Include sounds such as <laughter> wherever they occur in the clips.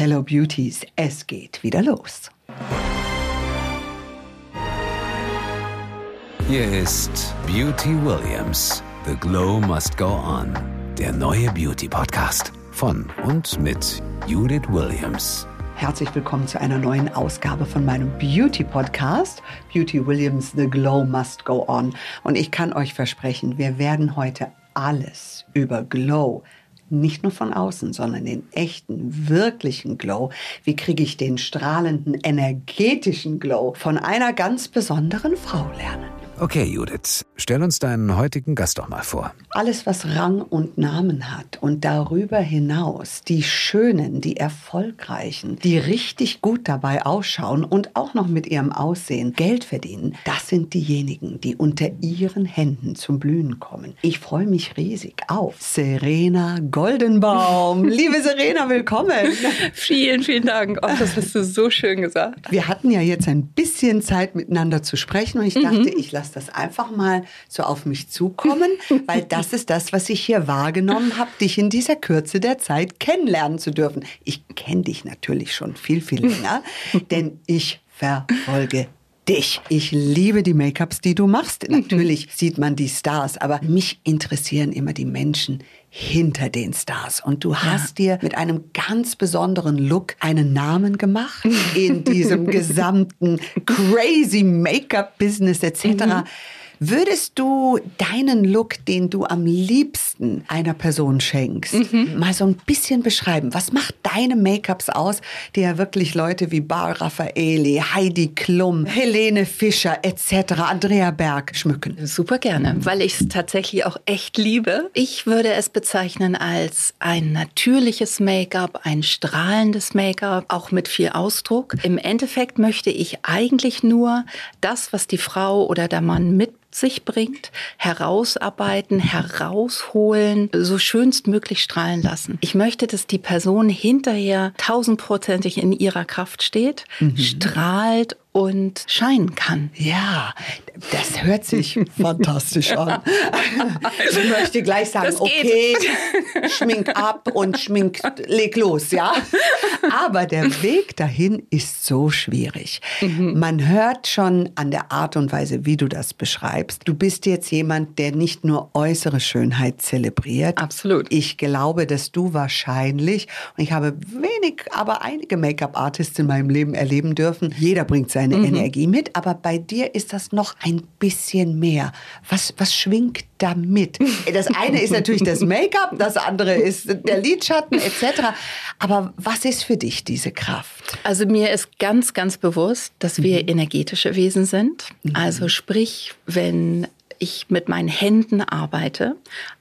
Hello Beauties, es geht wieder los. Hier ist Beauty Williams. The Glow Must Go On. Der neue Beauty Podcast von und mit Judith Williams. Herzlich willkommen zu einer neuen Ausgabe von meinem Beauty Podcast. Beauty Williams, The Glow Must Go On. Und ich kann euch versprechen, wir werden heute alles über Glow nicht nur von außen, sondern den echten, wirklichen Glow. Wie kriege ich den strahlenden, energetischen Glow von einer ganz besonderen Frau lernen? Okay, Judith, stell uns deinen heutigen Gast doch mal vor. Alles, was Rang und Namen hat und darüber hinaus die Schönen, die Erfolgreichen, die richtig gut dabei ausschauen und auch noch mit ihrem Aussehen Geld verdienen, das sind diejenigen, die unter ihren Händen zum Blühen kommen. Ich freue mich riesig auf Serena Goldenbaum. <laughs> Liebe Serena, willkommen. vielen, vielen Dank. Oh, das hast du so schön gesagt. Wir hatten ja jetzt ein bisschen Zeit miteinander zu sprechen und ich dachte, mhm. ich lasse lasse das einfach mal so auf mich zukommen, weil <laughs> das ist das, was ich hier wahrgenommen habe, dich in dieser Kürze der Zeit kennenlernen zu dürfen. Ich kenne dich natürlich schon viel, viel <laughs> länger, denn ich verfolge dich. Ich liebe die Make-ups, die du machst. Natürlich sieht man die Stars, aber mich interessieren immer die Menschen hinter den Stars. Und du hast ja. dir mit einem ganz besonderen Look einen Namen gemacht in diesem <laughs> gesamten crazy Make-up-Business etc. Mhm. Würdest du deinen Look, den du am liebsten einer Person schenkst, mhm. mal so ein bisschen beschreiben? Was macht deine Make-ups aus, die ja wirklich Leute wie Bar Raffaeli, Heidi Klum, Helene Fischer etc., Andrea Berg schmücken? Super gerne, weil ich es tatsächlich auch echt liebe. Ich würde es bezeichnen als ein natürliches Make-up, ein strahlendes Make-up, auch mit viel Ausdruck. Im Endeffekt möchte ich eigentlich nur das, was die Frau oder der Mann mit sich bringt, herausarbeiten, herausholen, so schönstmöglich strahlen lassen. Ich möchte, dass die Person hinterher tausendprozentig in ihrer Kraft steht, mhm. strahlt und scheinen kann. Ja, das hört sich <laughs> fantastisch an. <laughs> Ich möchte gleich sagen, okay, schmink ab und schmink, leg los, ja. Aber der Weg dahin ist so schwierig. Mhm. Man hört schon an der Art und Weise, wie du das beschreibst. Du bist jetzt jemand, der nicht nur äußere Schönheit zelebriert. Absolut. Ich glaube, dass du wahrscheinlich, und ich habe wenig, aber einige Make-up-Artists in meinem Leben erleben dürfen, jeder bringt seine mhm. Energie mit, aber bei dir ist das noch ein bisschen mehr. Was, was schwingt da mit? <laughs> Das eine ist natürlich das Make-up, das andere ist der Lidschatten etc. Aber was ist für dich diese Kraft? Also mir ist ganz, ganz bewusst, dass wir mhm. energetische Wesen sind. Mhm. Also sprich, wenn ich mit meinen Händen arbeite,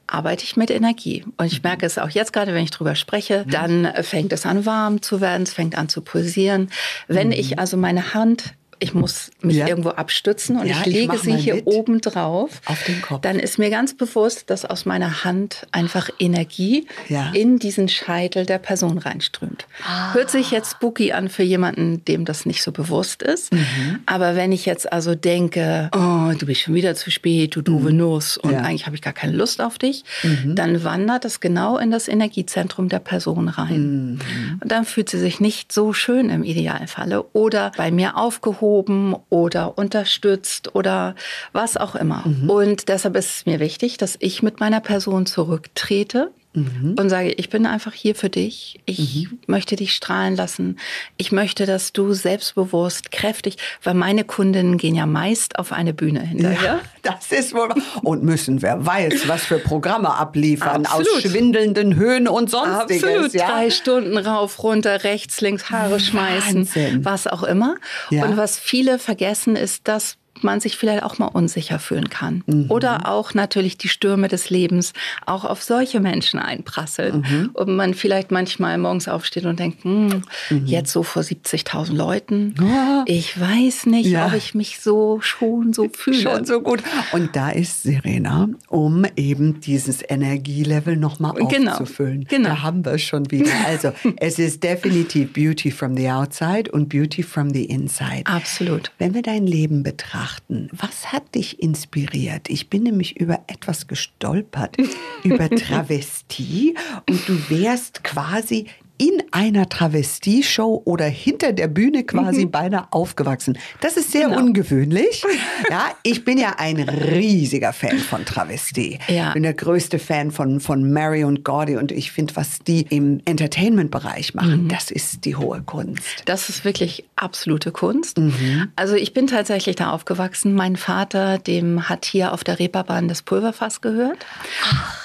arbeite ich mit Energie. Und ich merke es auch jetzt gerade, wenn ich drüber spreche, mhm. dann fängt es an warm zu werden, es fängt an zu pulsieren. Wenn ich also meine Hand ich muss mich ja. irgendwo abstützen und ja, ich lege ich sie hier mit. oben drauf, auf den Kopf. dann ist mir ganz bewusst, dass aus meiner Hand einfach Energie ja. in diesen Scheitel der Person reinströmt. Ah. Hört sich jetzt spooky an für jemanden, dem das nicht so bewusst ist. Mhm. Aber wenn ich jetzt also denke, oh, du bist schon wieder zu spät, du doofe mhm. Nuss und eigentlich habe ich gar keine Lust auf dich, mhm. dann wandert das genau in das Energiezentrum der Person rein. Mhm. Und dann fühlt sie sich nicht so schön im Idealfalle oder bei mir aufgehoben abgehoben oder unterstützt oder was auch immer. Mhm. Und deshalb ist es mir wichtig, dass ich mit meiner Person zurücktrete mhm. und sage, ich bin einfach hier für dich. Ich mhm. möchte dich strahlen lassen. Ich möchte, dass du selbstbewusst, kräftig, weil meine Kundinnen gehen ja meist auf eine Bühne hinterher. Ja, das ist wohl. Und müssen, wer weiß, was für Programme abliefern Absolut. aus schwindelnden Höhen und sonstiges. Absolut. Ja? Drei Stunden rauf, runter, rechts, links, Haare schmeißen, Wahnsinn. was auch immer. Ja. Und was viele vergessen, ist, dass man sich vielleicht auch mal unsicher fühlen kann. Mhm. Oder auch natürlich die Stürme des Lebens auch auf solche Menschen einprasseln. Mhm. Und man vielleicht manchmal morgens aufsteht und denkt, hm, mhm. jetzt so vor 70.000 Leuten, ja. ich weiß nicht, ja. ob ich mich so schon so <laughs> fühle. Schon so gut. Und da ist Serena, um eben dieses Energielevel nochmal genau. aufzufüllen. Genau. Da haben wir es schon wieder. <laughs> Also es ist definitiv Beauty from the outside und Beauty from the inside. Absolut. Wenn wir dein Leben betrachten, betrachten. Was hat dich inspiriert? Ich bin nämlich über etwas gestolpert, über <laughs> Travestie und du wärst quasi in einer Travestie-Show oder hinter der Bühne quasi mhm. beinahe aufgewachsen. Das ist sehr genau. ungewöhnlich. <laughs> Ja, ich bin ja ein riesiger Fan von Travestie. Ja. bin der größte Fan von, von Mary und Gordy und ich finde, was die im Entertainment-Bereich machen, mhm. das ist die hohe Kunst. Das ist wirklich absolute Kunst. Mhm. Also ich bin tatsächlich da aufgewachsen. Mein Vater, dem hat hier auf der Reeperbahn das Pulverfass gehört.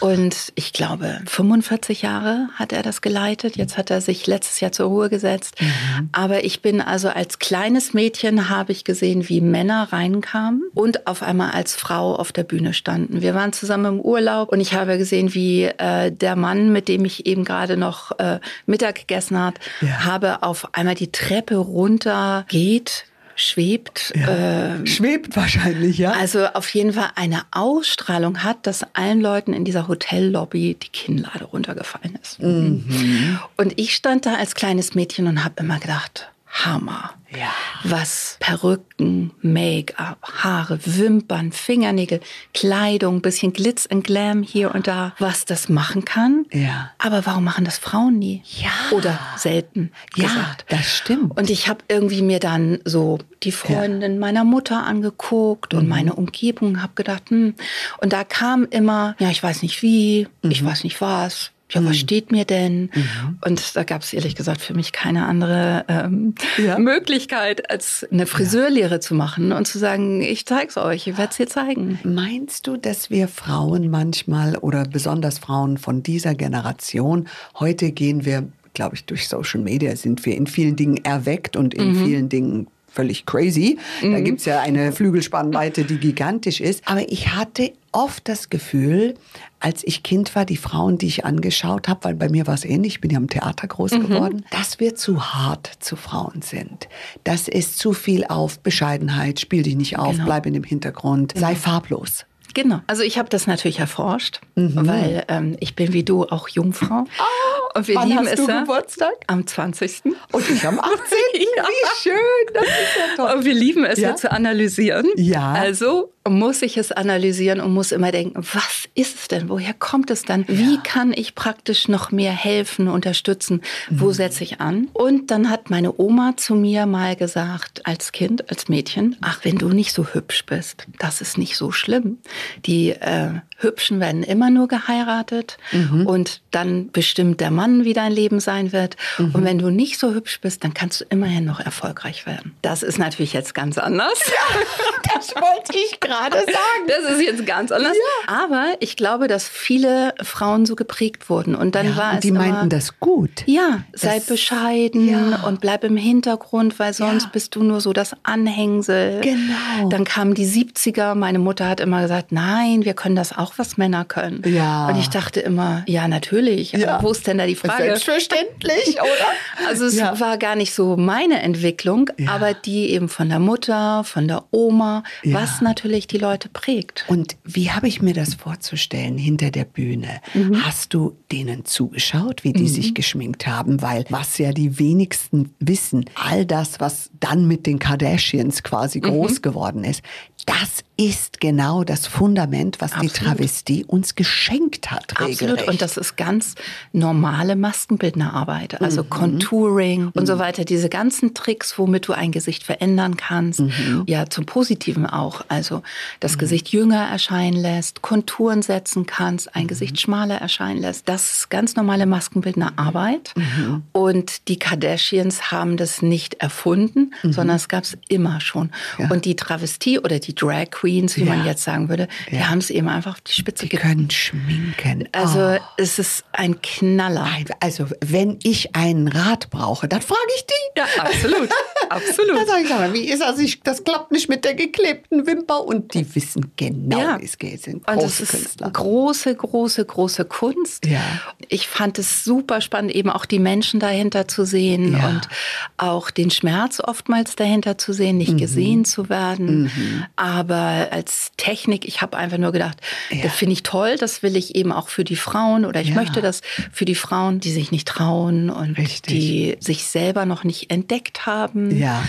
Und ich glaube, 45 Jahre hat er das geleitet. Jetzt hat er sich letztes Jahr zur Ruhe gesetzt. Mhm. Aber ich bin also als kleines Mädchen habe ich gesehen, wie Männer reinkamen und auf einmal als Frau auf der Bühne standen. Wir waren zusammen im Urlaub und ich habe gesehen, wie äh, der Mann, mit dem ich eben gerade noch äh, Mittag gegessen hat, ja. habe auf einmal die Treppe runter geht schwebt. Ja. Äh, schwebt wahrscheinlich, ja. Also auf jeden Fall eine Ausstrahlung hat, dass allen Leuten in dieser Hotellobby die Kinnlade runtergefallen ist. Mhm. Und ich stand da als kleines Mädchen und habe immer gedacht, Hammer. Ja. Was Perücken, Make-up, Haare, Wimpern, Fingernägel, Kleidung, bisschen Glitz und Glam hier und da, was das machen kann. Ja. Aber warum machen das Frauen nie? Ja. Oder selten ja, gesagt. das stimmt. Und ich habe irgendwie mir dann so die Freundin ja. meiner Mutter angeguckt und mhm. meine Umgebung, habe gedacht, hm. Und da kam immer, ja, ich weiß nicht wie, mhm. ich weiß nicht was, ja, was mhm. steht mir denn? Mhm. Und da gab es ehrlich gesagt für mich keine andere ähm, ja. Möglichkeit, als eine Friseurlehre ja. zu machen und zu sagen, ich zeig's euch, ich werde es dir zeigen. Meinst du, dass wir Frauen manchmal oder besonders Frauen von dieser Generation, heute gehen wir, glaube ich, durch Social Media sind wir in vielen Dingen erweckt und in mhm. vielen Dingen völlig crazy. Mhm. Da gibt's ja eine Flügelspannweite, die gigantisch ist. Aber ich hatte oft das Gefühl, als ich Kind war, die Frauen, die ich angeschaut habe, weil bei mir war es ähnlich, ich bin ja im Theater groß mhm. geworden, dass wir zu hart zu Frauen sind. Das ist zu viel auf Bescheidenheit, spiel dich nicht auf, genau. bleib in dem Hintergrund, genau. sei farblos. Genau. Also ich habe das natürlich erforscht, mhm. weil ähm, ich bin wie du auch Jungfrau. Oh, und wir wann lieben hast du Geburtstag? Am 20. Und ich am 18. <laughs> ja. Wie schön, das ist ja toll. Und wir lieben es ja, ja zu analysieren. Ja. Also muss ich es analysieren und muss immer denken, was ist es denn? Woher kommt es dann? Wie kann ich praktisch noch mehr helfen, unterstützen? Wo mhm. setze ich an? Und dann hat meine Oma zu mir mal gesagt, als Kind, als Mädchen, ach, wenn du nicht so hübsch bist, das ist nicht so schlimm. Die äh, Hübschen werden immer nur geheiratet mhm. und dann bestimmt der Mann, wie dein Leben sein wird. Mhm. Und wenn du nicht so hübsch bist, dann kannst du immerhin noch erfolgreich werden. Das ist natürlich jetzt ganz anders. <laughs> Ja, das wollte ich gerade sagen. Das ist jetzt ganz anders. Ja. Aber ich glaube, dass viele Frauen so geprägt wurden. Und dann ja, war es. Die immer, meinten das gut. Ja, das, sei bescheiden und bleib im Hintergrund, weil sonst bist du nur so das Anhängsel. Genau. Dann kamen die 70er. Meine Mutter hat immer gesagt, nein, wir können das auch, was Männer können. Ja. Und ich dachte immer, ja, natürlich. Aber wo ist denn da die Frage? Selbstverständlich, oder? <laughs> Also es war gar nicht so meine Entwicklung, aber die eben von der Mutter, von der Oma, was natürlich die Leute prägt. Und wie habe ich mir das vorzustellen hinter der Bühne? Mhm. Hast du denen zugeschaut, wie die mhm. sich geschminkt haben? Weil was ja die wenigsten wissen, all das, was dann mit den Kardashians quasi mhm. groß geworden ist, das ist genau das Fundament, was Absolut. die Travestie uns geschenkt hat. Regelrecht. Absolut. Und das ist ganz normale Maskenbildnerarbeit, also mhm. Contouring und so mhm. weiter. Diese ganzen Tricks, womit du ein Gesicht verändern kannst. Mhm. Ja, zum Positiven auch. Also das mhm. Gesicht jünger erscheinen lässt, Konturen setzen kannst, ein. Gesicht schmaler erscheinen lässt. Das ist ganz normale Maskenbildnerarbeit. Mhm. Und die Kardashians haben das nicht erfunden, sondern es gab es immer schon. Ja. Und die Travestie oder die Drag Queens, wie ja. man jetzt sagen würde, ja. die haben es eben einfach auf die Spitze gebracht. Die können schminken. Also oh. es ist ein Knaller. Also wenn ich einen Rat brauche, dann frage ich die. Ja, absolut. <laughs> absolut. Dann sage ich, aber, wie ist das? Ich, das klappt nicht mit der geklebten Wimper. Und die wissen genau, ja. wie es geht. Sind große und es ist Künstler. große, große, große Kunst. Ja. Ich fand es super spannend, eben auch die Menschen dahinter zu sehen ja. und auch den Schmerz oftmals dahinter zu sehen, nicht mhm. gesehen zu werden. Mhm. Aber als Technik, ich habe einfach nur gedacht, das finde ich toll, das will ich eben auch für die Frauen oder ich möchte das für die Frauen, die sich nicht trauen und Richtig. die sich selber noch nicht entdeckt haben Ja.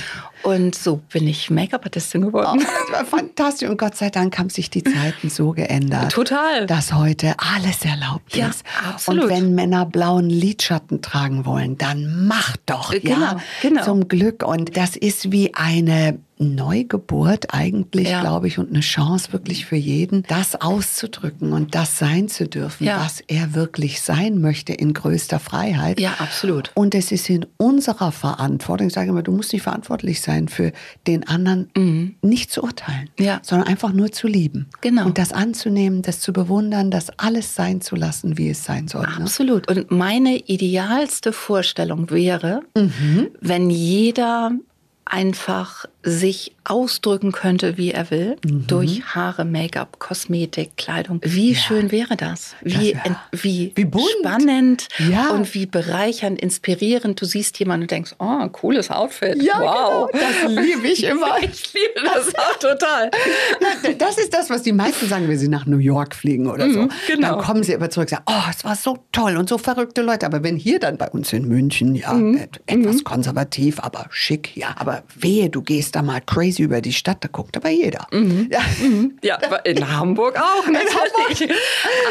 Und so bin ich Make-up-Artistin geworden. Oh, das war fantastisch. Und Gott sei Dank haben sich die Zeiten so geändert. Total. Dass heute alles erlaubt ja, ist. Absolut. Und wenn Männer blauen Lidschatten tragen wollen, dann mach doch. Genau, ja, genau. Zum Glück. Und das ist wie eine Neugeburt eigentlich, ja. glaube ich, und eine Chance wirklich für jeden, das auszudrücken und das sein zu dürfen, ja. was er wirklich sein möchte in größter Freiheit. Ja, absolut. Und es ist in unserer Verantwortung, ich sage immer, du musst nicht verantwortlich sein für den anderen, mhm. nicht zu urteilen, ja. sondern einfach nur zu lieben. Genau. Und das anzunehmen, das zu bewundern, das alles sein zu lassen, wie es sein soll. Ne? Absolut. Ne? Und meine idealste Vorstellung wäre, mhm. wenn jeder einfach sich ausdrücken könnte, wie er will, mhm. durch Haare, Make-up, Kosmetik, Kleidung. Wie ja. schön wäre das? Wie, das wie, wie spannend ja. und wie bereichernd, inspirierend. Du siehst jemanden und denkst, oh, cooles Outfit. Ja, wow. Genau. Das liebe ich <laughs> immer. ich liebe das auch total. Das ist das, was die meisten sagen, wenn sie nach New York fliegen oder so. Mhm, genau. Dann kommen sie aber zurück und sagen, oh, es war so toll und so verrückte Leute. Aber wenn hier dann bei uns in München, ja, mhm. etwas mhm. konservativ, aber schick, ja, aber wehe, du gehst da mal crazy über die Stadt, da guckt aber jeder. Mhm. Ja. Mhm. ja, in Hamburg auch, natürlich.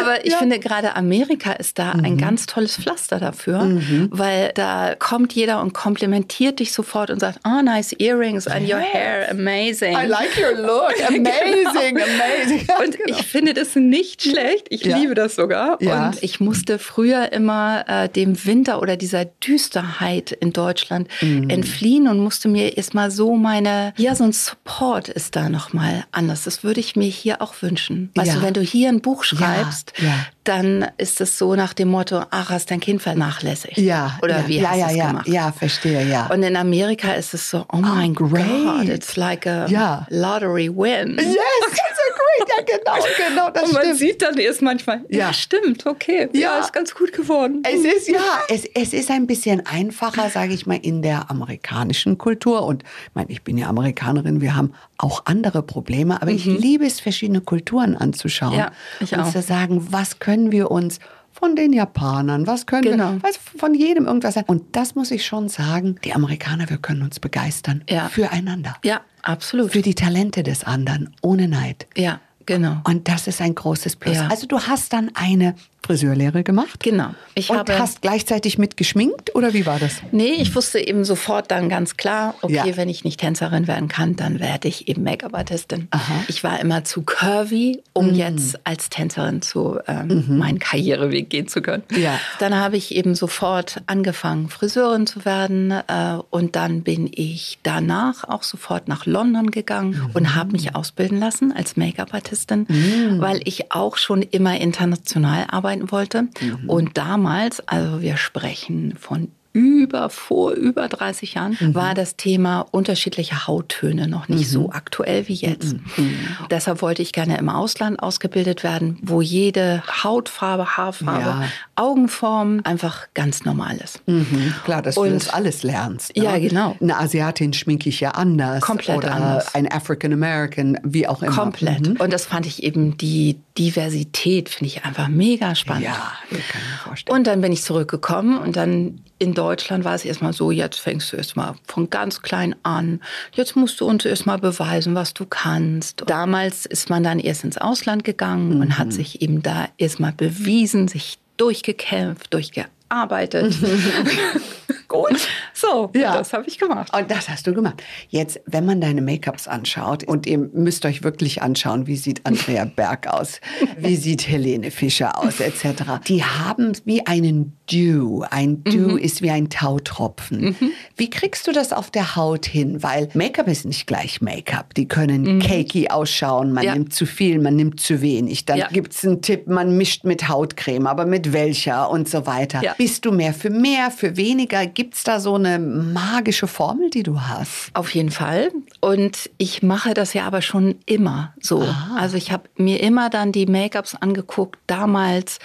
Aber ich ja. finde, gerade Amerika ist da mhm. ein ganz tolles Pflaster dafür, mhm. weil da kommt jeder und komplimentiert dich sofort und sagt, oh, nice earrings and your hair, amazing. I like your look, <laughs> amazing, amazing. und genau. ich finde das nicht schlecht, ich ja. liebe das sogar. Ja. Und ich musste früher immer äh, dem Winter oder dieser Düsterheit in Deutschland mhm. entfliehen und musste mir erstmal so meine, ja, so ein Support ist da nochmal anders. Das würde ich mir hier auch wünschen. Weißt ja. du, wenn du hier ein Buch schreibst, ja, ja. Dann ist es so nach dem Motto, ach, hast dein Kind vernachlässigt. Ja. Oder wie ja, hast du es ja, gemacht? Ja, verstehe, ja. Und in Amerika ist es so, oh mein oh, Gott, it's like a lottery win. Yes, it's a great, ja genau, <laughs> genau, das Und man stimmt. sieht dann erst manchmal, ja, stimmt, okay, ja. ist ganz gut geworden. Es ist, ja, es, es ist ein bisschen einfacher, sage ich mal, in der amerikanischen Kultur und ich meine, ich bin ja Amerikanerin, wir haben auch andere Probleme, aber mhm. ich liebe es, verschiedene Kulturen anzuschauen ja, ich und auch. zu sagen, was können wir uns von den Japanern, was können genau. wir, was, von jedem irgendwas sein. Und das muss ich schon sagen, die Amerikaner, wir können uns begeistern ja. füreinander. Ja, absolut. Für die Talente des anderen, ohne Neid. Ja, genau. Und das ist ein großes Plus. Ja. Also du hast dann eine Friseurlehre gemacht. Genau. Ich und habe, hast gleichzeitig mit geschminkt oder wie war das? Nee, ich wusste eben sofort dann ganz klar, okay, ja. wenn ich nicht Tänzerin werden kann, dann werde ich eben Make-up-Artistin. Ich war immer zu curvy, um mhm. jetzt als Tänzerin zu ähm, mhm. meinen Karriereweg gehen zu können. Ja. Dann habe ich eben sofort angefangen, Friseurin zu werden äh, und dann bin ich danach auch sofort nach London gegangen mhm. und habe mich ausbilden lassen als Make-up-Artistin, mhm. weil ich auch schon immer international arbeite arbeiten wollte. Mhm. Und damals, also wir sprechen von über, vor über 30 Jahren, mhm. war das Thema unterschiedliche Hauttöne noch nicht mhm. so aktuell wie jetzt. Mhm. mhm. Deshalb wollte ich gerne im Ausland ausgebildet werden, wo jede Hautfarbe, Haarfarbe, ja. Augenform einfach ganz normal ist. Mhm. Klar, dass Und, du das alles lernst. Ne? Ja, genau. Eine Asiatin schminke ich ja anders. Komplett oder anders. ein African American, wie auch immer. Komplett. Mhm. Und das fand ich eben, die Diversität finde ich einfach mega spannend. Ja, kann ich mir vorstellen. Und dann bin ich zurückgekommen und dann in Deutschland war es erstmal so, jetzt fängst du erstmal von ganz klein an. Jetzt musst du uns erstmal beweisen, was du kannst. Damals ist man dann erst ins Ausland gegangen mhm. und hat sich eben da erstmal bewiesen, sich durchgekämpft, durchgearbeitet. <laughs> Gut. So, ja. das habe ich gemacht. Und das hast du gemacht. Jetzt, wenn man deine Make-ups anschaut, und ihr müsst euch wirklich anschauen, wie sieht Andrea <laughs> Berg aus, wie sieht Helene Fischer aus, etc. Die haben wie einen Dew. Ein Dew mhm. ist wie ein Tautropfen. Mhm. Wie kriegst du das auf der Haut hin? Weil Make-up ist nicht gleich Make-up. Die können mhm. cakey ausschauen, man ja. nimmt zu viel, man nimmt zu wenig. Dann ja. gibt es einen Tipp, man mischt mit Hautcreme, aber mit welcher und so weiter. Ja. Bist du mehr für mehr, für weniger? Gibt es da so eine magische Formel, die du hast? Auf jeden Fall. Und ich mache das ja aber schon immer so. Aha. Also ich habe mir immer dann die Make-ups angeguckt damals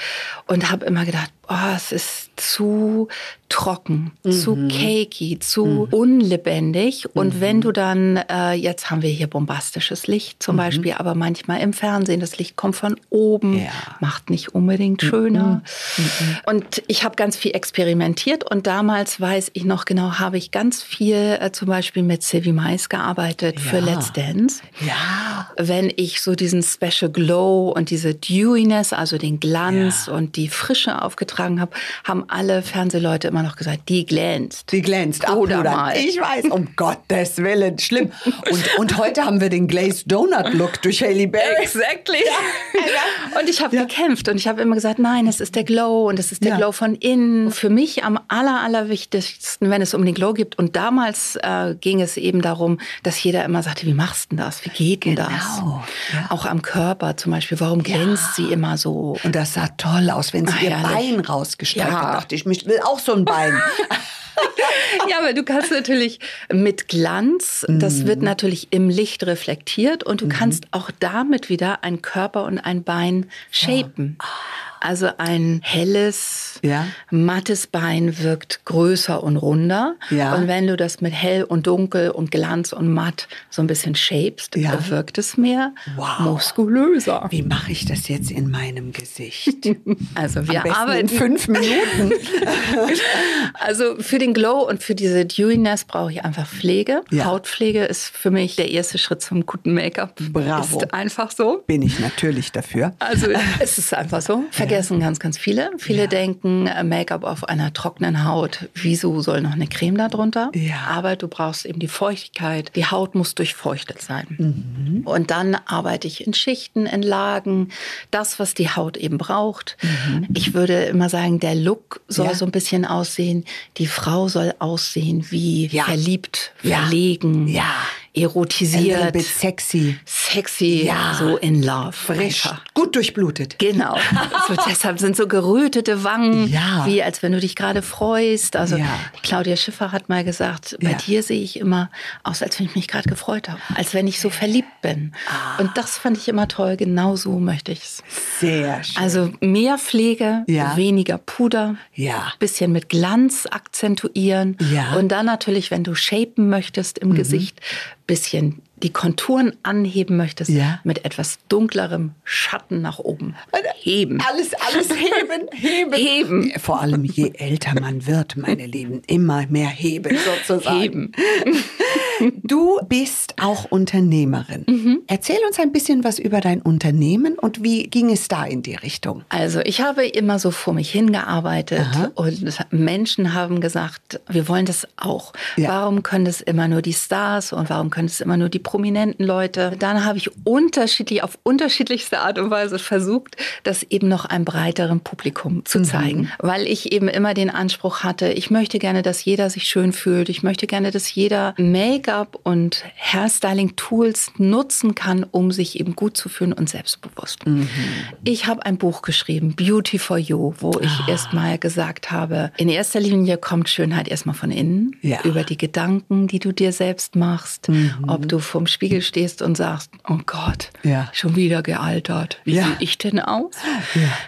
und habe immer gedacht, oh, es ist zu trocken, mhm. zu cakey, zu mhm. unlebendig. Und mhm. wenn du dann, äh, jetzt haben wir hier bombastisches Licht zum mhm. Beispiel, aber manchmal im Fernsehen, das Licht kommt von oben, ja. macht nicht unbedingt schöner. Mhm. Mhm. Und ich habe ganz viel experimentiert und damals weiß ich noch genau, habe ich ganz viel äh, zum Beispiel mit Sylvie Mais gearbeitet ja. für Let's Dance. Ja. Wenn ich so diesen Special Glow und diese Dewiness, also den Glanz ja. und die Frische aufgetragen habe, haben alle Fernsehleute immer noch gesagt, die glänzt. Die glänzt. Oder mal. Ich weiß, um <laughs> Gottes Willen, schlimm. Und, und heute haben wir den Glazed Donut Look durch Haley Berry. <laughs> Exactly. Ja. <laughs> Und ich habe ja. gekämpft und ich habe immer gesagt, nein, es ist der Glow und es ist der ja. Glow von innen. Für mich am aller, allerwichtigsten, wenn es um den Glow geht. Und damals äh, ging es eben darum, dass jeder immer sagte, wie machst du das? Wie geht denn genau. das? Auch am Körper zum Beispiel. Warum glänzt sie immer so? Und das sah toll aus, wenn sie Ach, ihr herrlich. Bein rausgestreckt hat. dachte ich, ich will auch so ein Bein. <laughs> <laughs> ja, aber du kannst natürlich mit Glanz, das wird mhm. natürlich im Licht reflektiert und du mhm. kannst auch damit wieder ein Körper und ein Bein shapen. Oh. Also ein helles, ja. mattes Bein wirkt größer und runder. Ja. Und wenn du das mit hell und dunkel und Glanz und matt so ein bisschen shapest, ja. wirkt es mehr wow. muskulöser. Wie mache ich das jetzt in meinem Gesicht? <laughs> Also wir arbeiten in fünf Minuten. <laughs> also für den Glow und für diese Dewiness brauche ich einfach Pflege. Hautpflege ist für mich der erste Schritt zum guten Make-up. Bravo. Ist einfach so. Bin ich natürlich dafür. Also es ist einfach so. Vergessen ganz, ganz viele. Viele ja. denken, äh, Make-up auf einer trockenen Haut, wieso soll noch eine Creme da drunter? Ja. Aber du brauchst eben die Feuchtigkeit. Die Haut muss durchfeuchtet sein. Mhm. Und dann arbeite ich in Schichten, in Lagen, das, was die Haut eben braucht. Mhm. Ich würde immer sagen, der Look soll ja. so ein bisschen aussehen. Die Frau soll aussehen wie verliebt, verlegen. Ja erotisiert. Ein bisschen sexy. Sexy, ja. so in love. Frisch, einfach. gut durchblutet. Genau. <laughs> Also deshalb sind so gerötete Wangen, ja. wie als wenn du dich gerade freust. Also ja. Claudia Schiffer hat mal gesagt, bei dir sehe ich immer aus, als wenn ich mich gerade gefreut habe. Als wenn ich so verliebt bin. Ah. Und das fand ich immer toll. Genau so möchte ich es. Sehr schön. Also mehr Pflege, weniger Puder. Ja. Bisschen mit Glanz akzentuieren. Ja. Und dann natürlich, wenn du shapen möchtest im mhm. Gesicht, bisschen die Konturen anheben möchtest, ja. mit etwas dunklerem Schatten nach oben. Heben. Alles, alles heben, <laughs> heben. Heben. Vor allem, je älter man wird, meine Lieben, immer mehr heben sozusagen. Heben. <laughs> <laughs> Du bist auch Unternehmerin. Mhm. Erzähl uns ein bisschen was über dein Unternehmen und wie ging es da in die Richtung? Also ich habe immer so vor mich hingearbeitet Aha. und Menschen haben gesagt, wir wollen das auch. Ja. Warum können das immer nur die Stars und warum können es immer nur die prominenten Leute? Dann habe ich unterschiedlich, auf unterschiedlichste Art und Weise versucht, das eben noch einem breiteren Publikum zu mhm. zeigen, weil ich eben immer den Anspruch hatte, ich möchte gerne, dass jeder sich schön fühlt. Ich möchte gerne, dass jeder Make Make-up und Hairstyling-Tools nutzen kann, um sich eben gut zu fühlen und selbstbewusst. Mhm. Ich habe ein Buch geschrieben, Beauty for You, wo ich ah. erstmal gesagt habe, in erster Linie kommt Schönheit erstmal von innen, ja. über die Gedanken, die du dir selbst machst, mhm. ob du vorm Spiegel stehst und sagst, oh Gott, ja. schon wieder gealtert. Wie ja. sehe ich denn aus?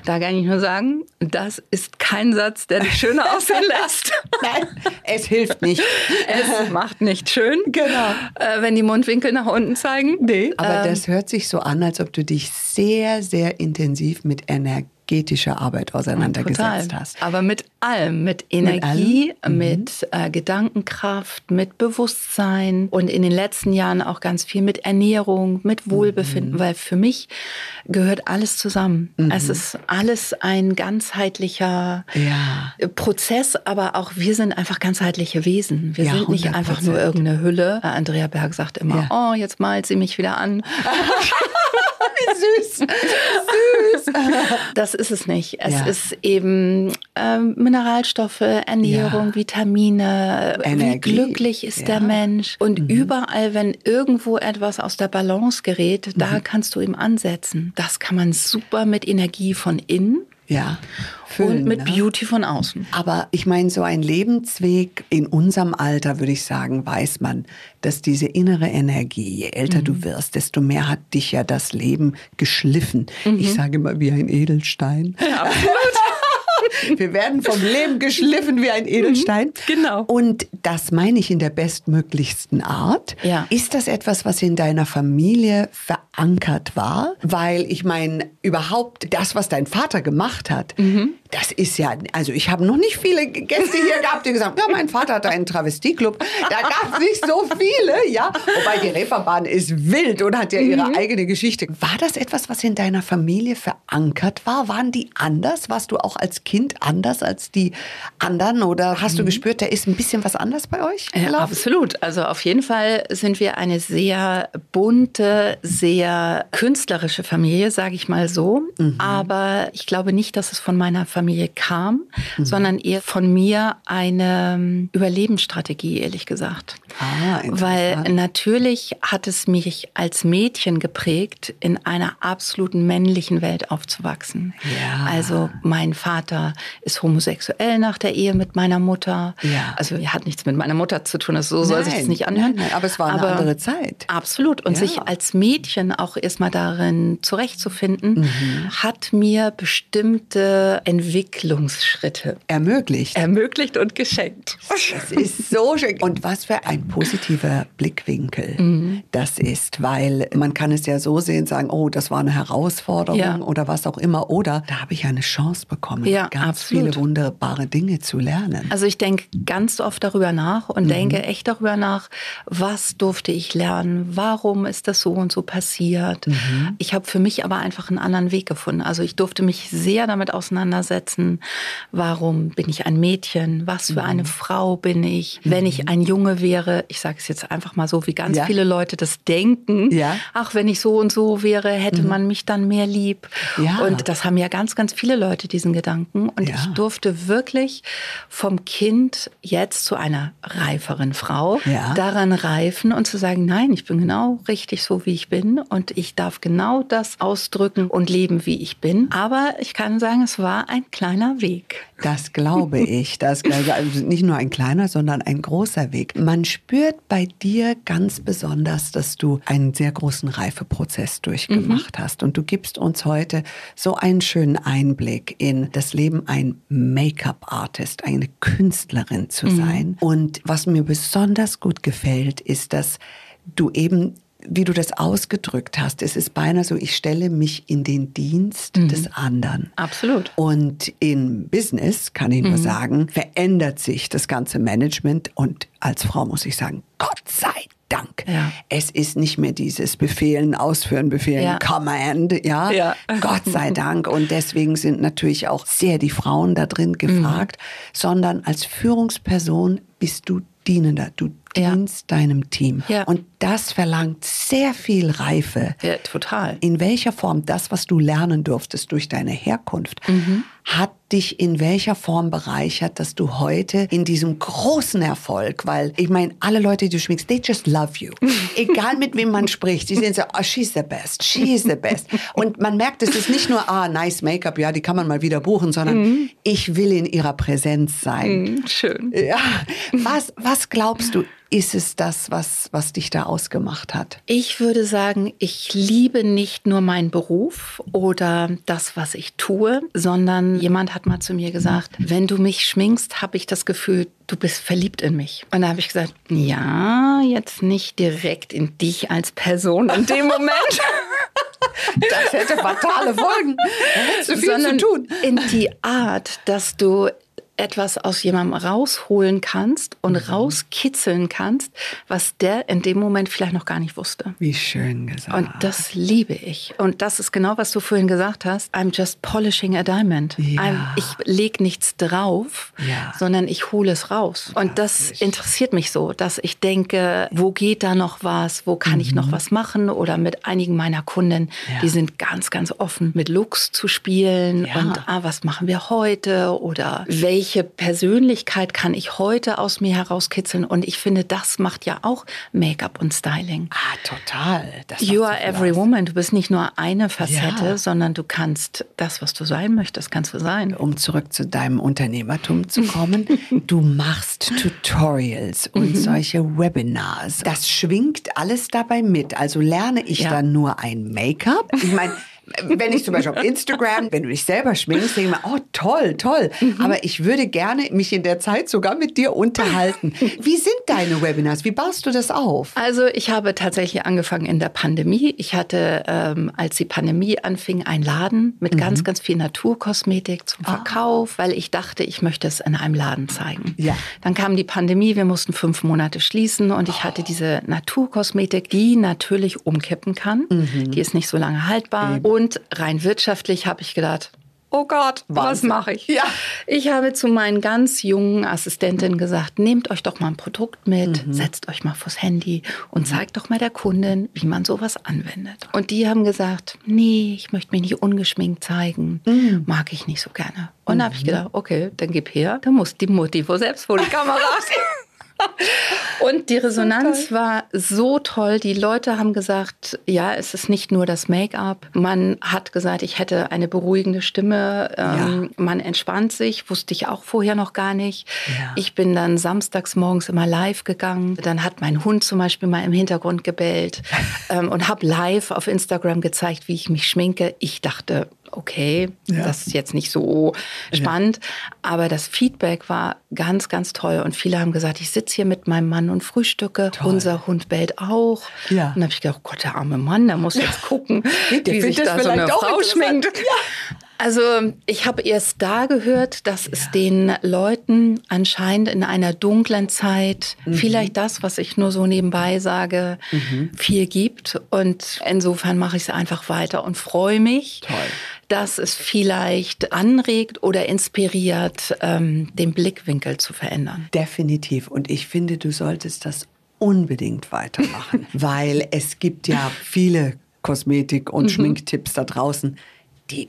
Da kann ich nur sagen, das ist kein Satz, der dich schöner <laughs> aussehen lässt. Nein, es hilft nicht. Es macht nicht schön. Genau. <laughs> Äh, wenn die Mundwinkel nach unten zeigen. Nee. Aber ähm, das hört sich so an, als ob du dich sehr, sehr intensiv mit Energie energetische Arbeit auseinandergesetzt Total. hast. Aber mit allem, mit Energie, mit, mhm. mit äh, Gedankenkraft, mit Bewusstsein und in den letzten Jahren auch ganz viel mit Ernährung, mit Wohlbefinden, mhm. weil für mich gehört alles zusammen. Mhm. Es ist alles ein ganzheitlicher ja. Prozess, aber auch wir sind einfach ganzheitliche Wesen. Wir ja, sind nicht 100%. einfach nur irgendeine Hülle. Andrea Berg sagt immer, ja. oh, jetzt malt sie mich wieder an. <laughs> Süß. süß. <laughs> Das ist es nicht. Es ja. ist eben ähm, Mineralstoffe, Ernährung, ja. Vitamine. Energie. Wie glücklich ist ja. der Mensch? Und mhm. überall, wenn irgendwo etwas aus der Balance gerät, mhm. da kannst du ihm ansetzen. Das kann man super mit Energie von innen ja. Füllen, und mit ne? Beauty von außen. Aber ich meine, so ein Lebensweg in unserem Alter, würde ich sagen, weiß man, dass diese innere Energie, je älter mhm. du wirst, desto mehr hat dich ja das Leben geschliffen. Mhm. Ich sage mal wie ein Edelstein. Ja, absolut. Wir werden vom Leben geschliffen wie ein Edelstein. Mhm, genau. Und das meine ich in der bestmöglichsten Art. Ja. Ist das etwas, was in deiner Familie verankert war? Weil ich meine, überhaupt das, was dein Vater gemacht hat, mhm. das ist ja, also ich habe noch nicht viele Gäste hier <laughs> gehabt, die gesagt haben, ja, mein Vater hatte einen Travestieclub. Da gab es nicht so viele, ja. Wobei die Reeperbahn ist wild und hat ja ihre mhm. eigene Geschichte. War das etwas, was in deiner Familie verankert war? Waren die anders? Warst du auch als Kind anders als die anderen? Oder hast mhm. du gespürt, da ist ein bisschen was anders bei euch? Ja, absolut. Also auf jeden Fall sind wir eine sehr bunte, sehr künstlerische Familie, sage ich mal so. Mhm. Aber ich glaube nicht, dass es von meiner Familie kam, mhm. sondern eher von mir eine ähm, Überlebensstrategie, ehrlich gesagt. Ah, Weil natürlich hat es mich als Mädchen geprägt, in einer absoluten männlichen Welt aufzuwachsen. Ja. Also mein Vater ist homosexuell nach der Ehe mit meiner Mutter. Ja. Also er hat nichts mit meiner Mutter zu tun, also so soll sich das nicht anhören. Nein, nein, aber es war eine aber andere Zeit. Absolut. Und ja. sich als Mädchen auch erstmal darin zurechtzufinden, mhm. hat mir bestimmte Entwicklungsschritte ermöglicht. Ermöglicht und geschenkt. Das ist so schön. Und was für ein positiver Blickwinkel mhm. das ist, weil man kann es ja so sehen, sagen, oh, das war eine Herausforderung ja. oder was auch immer. Oder da habe ich eine Chance bekommen, ja, ganz absolut. viele wunderbare Dinge zu lernen. Also ich denke ganz oft darüber nach und mhm. denke echt darüber nach, was durfte ich lernen, warum ist das so und so passiert. Mhm. Ich habe für mich aber einfach einen anderen Weg gefunden. Also ich durfte mich sehr damit auseinandersetzen, warum bin ich ein Mädchen, was für eine mhm. Frau bin ich, wenn ich mhm. ein Junge wäre, ich sage es jetzt einfach mal so, wie ganz ja. viele Leute das denken, ja. ach, wenn ich so und so wäre, hätte mhm. man mich dann mehr lieb. Ja. Und das haben ja ganz, ganz viele Leute diesen Gedanken. Und ich durfte wirklich vom Kind jetzt zu einer reiferen Frau daran reifen und zu sagen, nein, ich bin genau richtig so, wie ich bin und ich darf genau das ausdrücken und leben, wie ich bin. Aber ich kann sagen, es war ein kleiner Weg. Das glaube ich. Das also nicht nur ein kleiner, sondern ein großer Weg. Man spürt bei dir ganz besonders, dass du einen sehr großen Reifeprozess durchgemacht mhm. hast. Und du gibst uns heute so einen schönen Einblick in das Leben, ein Make-up-Artist, eine Künstlerin zu mhm. sein. Und was mir besonders gut gefällt, ist, dass du eben wie du das ausgedrückt hast, es ist beinahe so, ich stelle mich in den Dienst mhm. des anderen. Absolut. Und im Business, kann ich nur mhm. sagen, verändert sich das ganze Management und als Frau muss ich sagen, Gott sei Dank. Ja. Es ist nicht mehr dieses Befehlen, Ausführen, Befehlen, ja. Command, ja? ja. Gott sei Dank. Und deswegen sind natürlich auch sehr die Frauen da drin gefragt, mhm. sondern als Führungsperson bist du dienender. Du dienst deinem Team. Ja. Und das verlangt sehr viel Reife. Ja, total. In welcher Form das, was du lernen durftest durch deine Herkunft, mhm. Hat dich in welcher Form bereichert, dass du heute in diesem großen Erfolg, weil ich meine, alle Leute, die du schminkst, they just love you. <laughs> Egal mit wem man spricht, die sehen so, oh, she's the best, she's the best. Und man merkt, es ist nicht nur, ah, nice Make-up, ja, die kann man mal wieder buchen, sondern mhm. ich will in ihrer Präsenz sein. Mhm, schön. Ja. Was, was glaubst du, ist es das, was, was dich da ausgemacht hat? Ich würde sagen, ich liebe nicht nur meinen Beruf oder das, was ich tue, sondern jemand hat mal zu mir gesagt, wenn du mich schminkst, habe ich das Gefühl, du bist verliebt in mich. Und da habe ich gesagt, ja, jetzt nicht direkt in dich als Person in dem Moment. <laughs> Das hätte fatale Folgen. Da hättest du viel Sondern zu tun. In die Art, dass du etwas aus jemandem rausholen kannst und mhm. rauskitzeln kannst, was der in dem Moment vielleicht noch gar nicht wusste. Wie schön gesagt. Und das liebe ich. Und das ist genau, was du vorhin gesagt hast. I'm just polishing a diamond. Ja. ich lege nichts drauf, ja. sondern ich hole es raus. Und das interessiert mich so, dass ich denke, wo geht da noch was? Wo kann mhm. ich noch mhm. was machen? Oder mit einigen meiner Kunden, ja. die sind ganz, ganz offen, mit Looks zu spielen. Und ah, was machen wir heute? Oder welche welche Persönlichkeit kann ich heute aus mir herauskitzeln? Und ich finde, das macht ja auch Make-up und Styling. Ah, total. Das you are every woman. Du bist nicht nur eine Facette, ja. sondern du kannst das, was du sein möchtest, kannst du sein. Um zurück zu deinem Unternehmertum zu kommen, <laughs> du machst Tutorials und mhm. solche Webinars. Das schwingt alles dabei mit. Also lerne ich ja. dann nur ein Make-up? Ich meine, wenn ich zum Beispiel auf Instagram, wenn du dich selber schminkst, denke ich mir, oh toll, toll. Mhm. Aber ich würde gerne mich in der Zeit sogar mit dir unterhalten. <laughs> Wie sind deine Webinars? Wie baust du das auf? Also ich habe tatsächlich angefangen in der Pandemie. Ich hatte, ähm, als die Pandemie anfing, einen Laden mit mhm. ganz, ganz viel Naturkosmetik zum ah. Verkauf, ah. weil ich dachte, ich möchte es in einem Laden zeigen. Ja. Dann kam die Pandemie, wir mussten fünf Monate schließen und ich hatte diese Naturkosmetik, die natürlich umkippen kann. Mhm. Die ist nicht so lange haltbar. Eben. Und rein wirtschaftlich habe ich gedacht, oh Gott, Wahnsinn. was mache ich? Ja. Ich habe zu meinen ganz jungen Assistentinnen gesagt, nehmt euch doch mal ein Produkt mit, mhm. setzt euch mal vors Handy und mhm. zeigt doch mal der Kundin, wie man sowas anwendet. Und die haben gesagt, nee, ich möchte mich nicht ungeschminkt zeigen, mhm. mag ich nicht so gerne. Und da habe ich mhm. gedacht, okay, dann gib her, dann muss die Mutti vor selbst vor die Kamera. <laughs> <laughs> Und die Resonanz war so toll. Die Leute haben gesagt, ja, es ist nicht nur das Make-up. Man hat gesagt, ich hätte eine beruhigende Stimme. Ähm, ja. Man entspannt sich, wusste ich auch vorher noch gar nicht. Ja. Ich bin dann samstags morgens immer live gegangen. Dann hat mein Hund zum Beispiel mal im Hintergrund gebellt <laughs> ähm, und habe live auf Instagram gezeigt, wie ich mich schminke. Ich dachte, okay, ja. das ist jetzt nicht so spannend. Ja. Aber das Feedback war ganz, ganz toll. Und viele haben gesagt, ich sitze hier mit meinem Mann und frühstücke. Toll. Unser Hund bellt auch. Ja. Und dann habe ich gedacht, oh Gott, der arme Mann, der muss jetzt <laughs> gucken, wie sich da so eine Frau schminkt. Also ich habe erst da gehört, dass ja. es den Leuten anscheinend in einer dunklen Zeit mhm. vielleicht das, was ich nur so nebenbei sage, mhm. viel gibt. Und insofern mache ich es einfach weiter und freue mich, Toll. dass es vielleicht anregt oder inspiriert, ähm, den Blickwinkel zu verändern. Definitiv. Und ich finde, du solltest das unbedingt weitermachen, <laughs> weil es gibt ja viele Kosmetik- und mhm. Schminktipps da draußen, die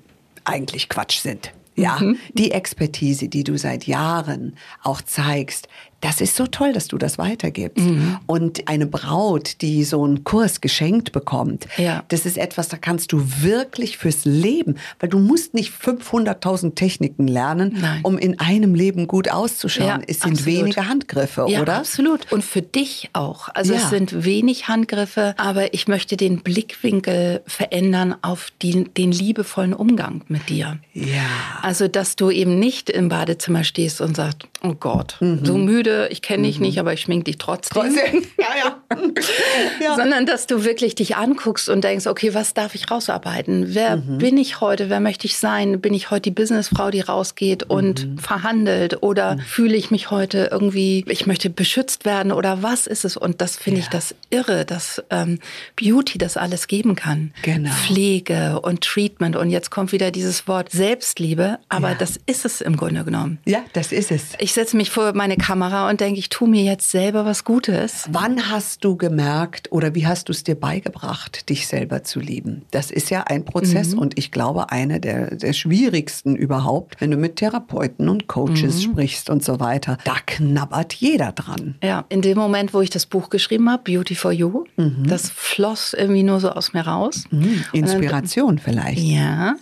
eigentlich Quatsch sind. Ja, mhm. die Expertise, die du seit Jahren auch zeigst, das ist so toll, dass du das weitergibst. Mhm. Und eine Braut, die so einen Kurs geschenkt bekommt, ja. das ist etwas, da kannst du wirklich fürs Leben, weil du musst nicht 500.000 Techniken lernen, Nein. um in einem Leben gut auszuschauen. Ja, es sind absolut. wenige Handgriffe, ja, oder? absolut. Und für dich auch. Also es sind wenig Handgriffe, aber ich möchte den Blickwinkel verändern auf die, den liebevollen Umgang mit dir. Ja. Also, dass du eben nicht im Badezimmer stehst und sagst, oh Gott, mhm. so müde müde, ich kenne dich mhm. nicht, aber ich schmink dich trotzdem. trotzdem. <laughs> Ja, ja. <laughs> ja. Sondern dass du wirklich dich anguckst und denkst, okay, was darf ich rausarbeiten? Wer mhm. bin ich heute? Wer möchte ich sein? Bin ich heute die Businessfrau, die rausgeht und mhm. verhandelt? Oder mhm. fühle ich mich heute irgendwie, ich möchte beschützt werden? Oder was ist es? Und das finde ja. ich das irre, dass ähm, Beauty das alles geben kann. Genau. Pflege und Treatment. Und jetzt kommt wieder dieses Wort Selbstliebe. Aber ja. das ist es im Grunde genommen. Ja, das ist es. Ich setze mich vor meine Kamera und denke, ich tue mir jetzt selber was Gutes. Wann hast du gemerkt oder wie hast du es dir beigebracht, dich selber zu lieben? Das ist ja ein Prozess mhm. und ich glaube, einer der, der schwierigsten überhaupt, wenn du mit Therapeuten und Coaches mhm. sprichst und so weiter. Da knabbert jeder dran. Ja, in dem Moment, wo ich das Buch geschrieben habe, Beauty for You, mhm. das floss irgendwie nur so aus mir raus. Mhm. Inspiration dann, <laughs> vielleicht. Ja.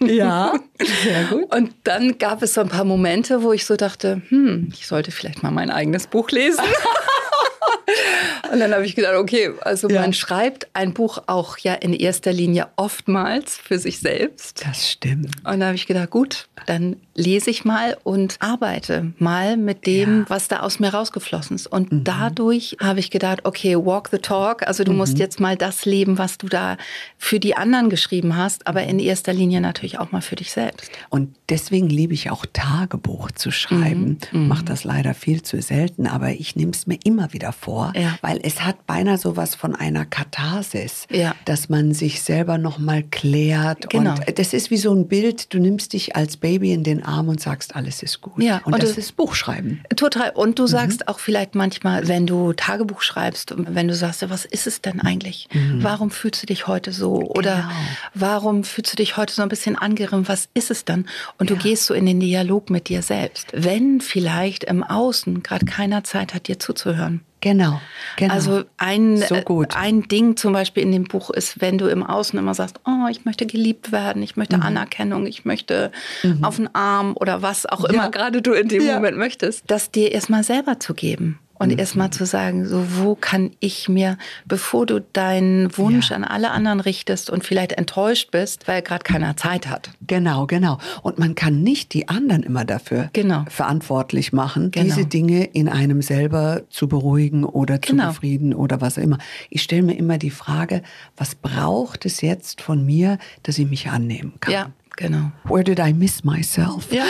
ja, <laughs> sehr gut. Und dann gab es so ein paar Momente, wo ich so dachte, hm, ich sollte vielleicht mal mal mein eigenes Buch lesen. <laughs> Und dann habe ich gedacht, okay, also ja. man schreibt ein Buch auch ja in erster Linie oftmals für sich selbst. Das stimmt. Und da habe ich gedacht, gut, dann lese ich mal und arbeite mal mit dem, ja. was da aus mir rausgeflossen ist. Und mhm. dadurch habe ich gedacht, okay, walk the talk. Also du mhm. musst jetzt mal das leben, was du da für die anderen geschrieben hast, aber in erster Linie natürlich auch mal für dich selbst. Und deswegen liebe ich auch Tagebuch zu schreiben. Mhm. Mache das leider viel zu selten, aber ich nehme es mir immer wieder vor, ja. weil es hat beinahe sowas von einer Katharsis, ja. dass man sich selber noch mal klärt. Genau. Und das ist wie so ein Bild. Du nimmst dich als Baby in den Arm und sagst, alles ist gut. Ja, und, und das ist Buchschreiben. Total. Und du mhm. sagst auch vielleicht manchmal, wenn du Tagebuch schreibst, wenn du sagst, was ist es denn eigentlich? Mhm. Warum fühlst du dich heute so? Oder genau. warum fühlst du dich heute so ein bisschen angerissen? Was ist es dann? Und du gehst so in den Dialog mit dir selbst. Wenn vielleicht im Außen gerade keiner Zeit hat, dir zuzuhören. Genau, genau. Also ein, so ein Ding zum Beispiel in dem Buch ist, wenn du im Außen immer sagst, oh, ich möchte geliebt werden, ich möchte mhm. Anerkennung, ich möchte mhm. auf den Arm oder was auch immer ja. gerade du in dem ja. Moment möchtest, das dir erstmal selber zu geben Und mhm. erst mal zu sagen, so wo kann ich mir, bevor du deinen Wunsch ja. an alle anderen richtest und vielleicht enttäuscht bist, weil gerade keiner Zeit hat. Genau, genau. Und man kann nicht die anderen immer dafür genau. verantwortlich machen, genau. diese Dinge in einem selber zu beruhigen oder zu genau. befrieden oder was auch immer. Ich stelle mir immer die Frage, was braucht es jetzt von mir, dass ich mich annehmen kann? Ja. Genau. Where did I miss myself? Ja.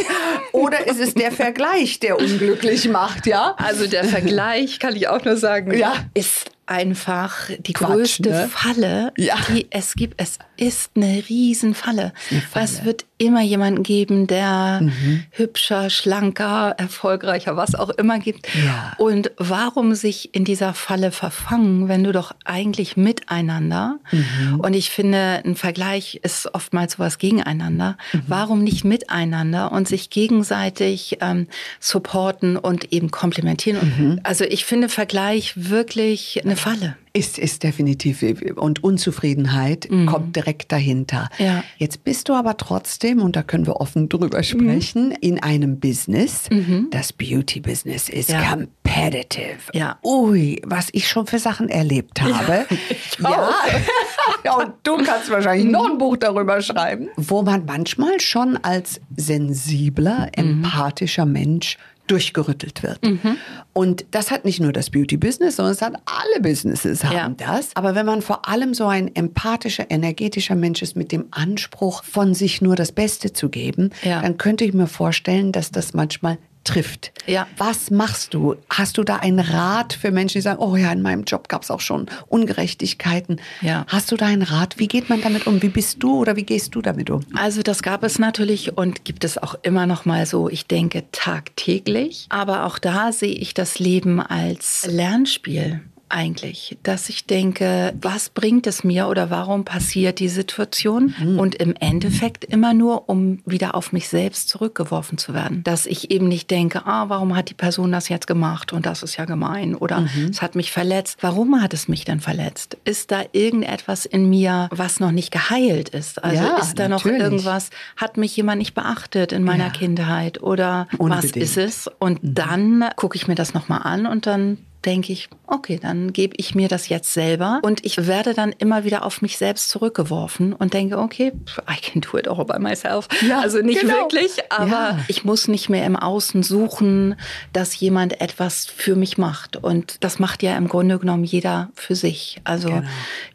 <laughs> Oder ist es der Vergleich, der unglücklich macht, ja? Also der Vergleich, kann ich auch nur sagen, ja. ist einfach die Quatsch, größte ne? Falle, ja. die es gibt. Es ist eine Riesenfalle. Falle. Es wird immer jemanden geben, der mhm. hübscher, schlanker, erfolgreicher, was auch immer gibt. Ja. Und warum sich in dieser Falle verfangen, wenn du doch eigentlich miteinander, mhm. und ich finde, ein Vergleich ist oftmals sowas gegeneinander, mhm. warum nicht miteinander und sich gegenseitig ähm, supporten und eben komplementieren? Mhm. Also ich finde Vergleich wirklich eine Falle. Ist, ist definitiv. Und Unzufriedenheit mhm. kommt direkt dahinter. Ja. Jetzt bist du aber trotzdem, und da können wir offen drüber sprechen, mhm. in einem Business. Mhm. Das Beauty-Business ist ja. competitive. Ja. Ui, was ich schon für Sachen erlebt habe. <laughs> Ja. ja. <laughs> ja. und du kannst wahrscheinlich noch ein Buch darüber schreiben, wo man manchmal schon als sensibler, mhm. empathischer Mensch durchgerüttelt wird. Mhm. Und das hat nicht nur das Beauty-Business, sondern es hat alle Businesses haben ja. das. Aber wenn man vor allem so ein empathischer, energetischer Mensch ist mit dem Anspruch, von sich nur das Beste zu geben, ja. dann könnte ich mir vorstellen, dass das manchmal trifft. Ja. Was machst du? Hast du da einen Rat für Menschen, die sagen, oh ja, in meinem Job gab es auch schon Ungerechtigkeiten. Ja. Hast du da einen Rat? Wie geht man damit um? Wie bist du oder wie gehst du damit um? Also das gab es natürlich und gibt es auch immer noch mal so, ich denke, tagtäglich. Aber auch da sehe ich das Leben als Lernspiel eigentlich, dass ich denke, was bringt es mir oder warum passiert die Situation? Mhm. Und im Endeffekt immer nur, um wieder auf mich selbst zurückgeworfen zu werden. Dass ich eben nicht denke, ah, warum hat die Person das jetzt gemacht und das ist ja gemein oder mhm. es hat mich verletzt. Warum hat es mich denn verletzt? Ist da irgendetwas in mir, was noch nicht geheilt ist? Also ja, ist da natürlich. noch irgendwas, hat mich jemand nicht beachtet in meiner ja. Kindheit oder Unbedingt. was ist es? Und mhm. dann gucke ich mir das nochmal an und dann denke ich, okay, dann gebe ich mir das jetzt selber und ich werde dann immer wieder auf mich selbst zurückgeworfen und denke, okay, I can do it all by myself. Ja, also nicht genau. wirklich, aber ja. ich muss nicht mehr im Außen suchen, dass jemand etwas für mich macht und das macht ja im Grunde genommen jeder für sich. Also genau.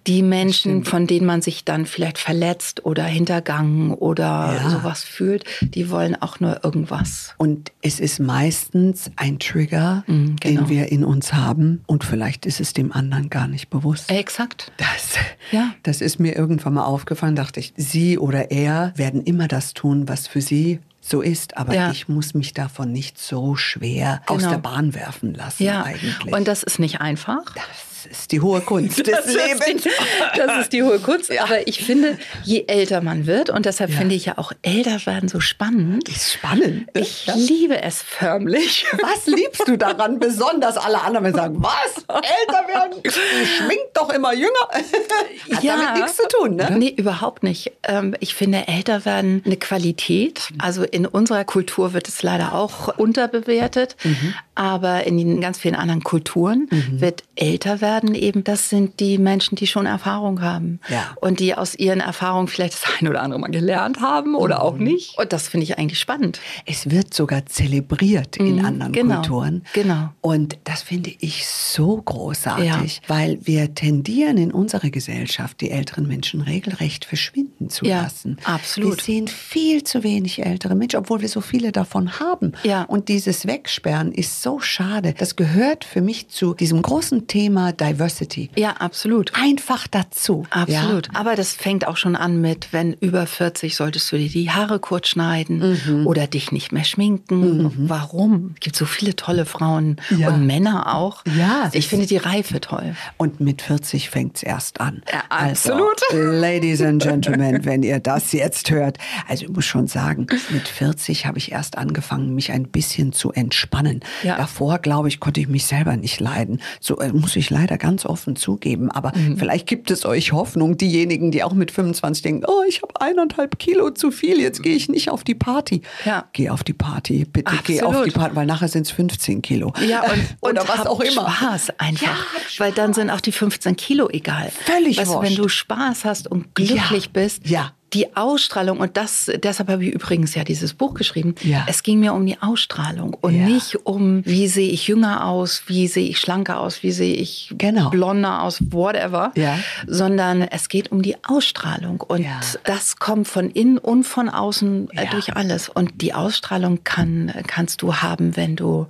die Menschen, von denen man sich dann vielleicht verletzt oder hintergangen oder ja. sowas fühlt, die wollen auch nur irgendwas. Und es ist meistens ein Trigger, mhm, genau. den wir in uns haben haben und vielleicht ist es dem anderen gar nicht bewusst. Exakt. Das, ja. das ist mir irgendwann mal aufgefallen, dachte ich, sie oder er werden immer das tun, was für sie so ist, aber ja. ich muss mich davon nicht so schwer genau. aus der Bahn werfen lassen ja. eigentlich. Und das ist nicht einfach. Das ist die hohe Kunst <laughs> des das Lebens. Ist die, das ist die hohe Kunst. Ja. Aber ich finde, je älter man wird, und deshalb ja. finde ich ja auch älter werden so spannend. Ist spannend. Ich ja. liebe es förmlich. <laughs> Was liebst du daran besonders? Alle anderen sagen, was? Älter werden? Schminkt doch immer jünger. <laughs> Hat ja. damit nichts zu tun, ne? Nee, überhaupt nicht. Ähm, ich finde, älter werden eine Qualität. Also in unserer Kultur wird es leider auch unterbewertet. Mhm. Aber in ganz vielen anderen Kulturen mhm. wird älter werden eben, das sind die Menschen, die schon Erfahrung haben. Ja. Und die aus ihren Erfahrungen vielleicht das ein oder andere mal gelernt haben oder mhm. auch nicht. Und das finde ich eigentlich spannend. Es wird sogar zelebriert in mhm. anderen genau. Kulturen. Genau. Und das finde ich so großartig, ja. weil wir tendieren in unserer Gesellschaft, die älteren Menschen regelrecht verschwinden zu ja, lassen. Absolut. Wir sehen viel zu wenig ältere Menschen, obwohl wir so viele davon haben. Ja. Und dieses Wegsperren ist so schade. Das gehört für mich zu diesem großen Thema Diversity. Ja, absolut. Einfach dazu. Absolut. Ja? Aber das fängt auch schon an mit, wenn über 40 solltest du dir die Haare kurz schneiden mhm. oder dich nicht mehr schminken. Mhm. Warum? Es gibt so viele tolle Frauen ja. und Männer auch. Ja, ich finde die Reife toll. Und mit 40 fängt es erst an. Ja, absolut. Also, <laughs> Ladies and Gentlemen, wenn ihr das jetzt hört. Also ich muss schon sagen, mit 40 habe ich erst angefangen, mich ein bisschen zu entspannen. Ja. Davor, glaube ich, konnte ich mich selber nicht leiden. So äh, muss ich leider ganz offen zugeben. Aber mhm. vielleicht gibt es euch Hoffnung, diejenigen, die auch mit 25 denken, oh, ich habe eineinhalb Kilo zu viel, jetzt gehe ich nicht auf die Party. Ja. Geh auf die Party, bitte Absolut. geh auf die Party, weil nachher sind es 15 Kilo. Ja, und, <laughs> Oder und was auch immer. Spaß einfach. Ja, weil dann sind auch die 15 Kilo egal. Völlig wurscht. wenn du Spaß hast und glücklich ja. bist, ja die Ausstrahlung, und das, deshalb habe ich übrigens ja dieses Buch geschrieben. Ja. Es ging mir um die Ausstrahlung und ja. nicht um, wie sehe ich jünger aus, wie sehe ich schlanker aus, wie sehe ich genau. blonder aus, whatever. Ja. Sondern es geht um die Ausstrahlung. Und das kommt von innen und von außen äh, durch alles. Und die Ausstrahlung kann, kannst du haben, wenn du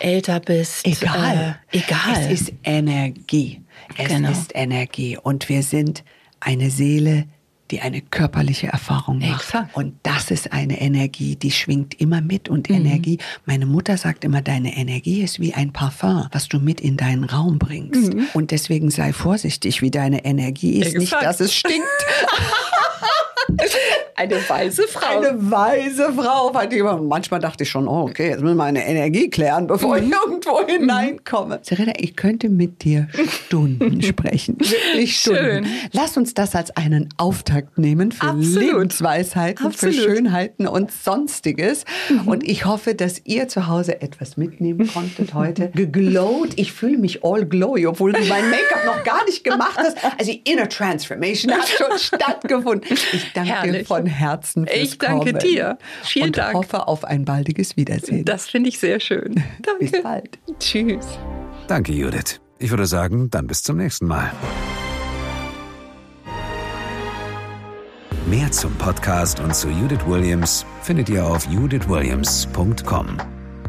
älter bist. Egal. Äh, egal. Es ist Energie. Es genau. ist Energie. Und wir sind eine Seele, die eine körperliche Erfahrung macht. Exakt. Und das ist eine Energie, die schwingt immer mit. Und mhm. Energie, meine Mutter sagt immer, deine Energie ist wie ein Parfum, was du mit in deinen Raum bringst. Mhm. Und deswegen sei vorsichtig, wie deine Energie ist. Exakt. Nicht, dass es stinkt. <laughs> Eine weise Frau. Eine weise Frau. Manchmal dachte ich schon, oh, okay, jetzt müssen wir meine Energie klären, bevor ich mhm. irgendwo hineinkomme. Serena, ich könnte mit dir Stunden <laughs> sprechen. Wirklich Stunden. Schön. Lass uns das als einen Auftakt nehmen für Absolut. Lebensweisheiten, Absolut. für Schönheiten und Sonstiges. Mhm. Und ich hoffe, dass ihr zu Hause etwas mitnehmen konntet heute. <laughs> Geglowt. Ich fühle mich all glowy, obwohl du mein Make-up noch gar nicht gemacht hast. Also die Inner Transformation hat schon <laughs> stattgefunden. Ich danke Herrlich. dir von Herzen fürs Ich danke Kommen. dir. Vielen und Dank. hoffe auf ein baldiges Wiedersehen. Das finde ich sehr schön. <laughs> Danke. Bis bald. Tschüss. Danke, Judith. Ich würde sagen, dann bis zum nächsten Mal. Mehr zum Podcast und zu Judith Williams findet ihr auf judithwilliams.com.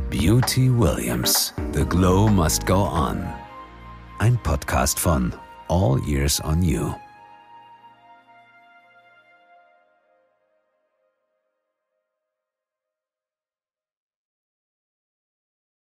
Beauty Williams. The Glow Must Go On. Ein Podcast von All Years on You.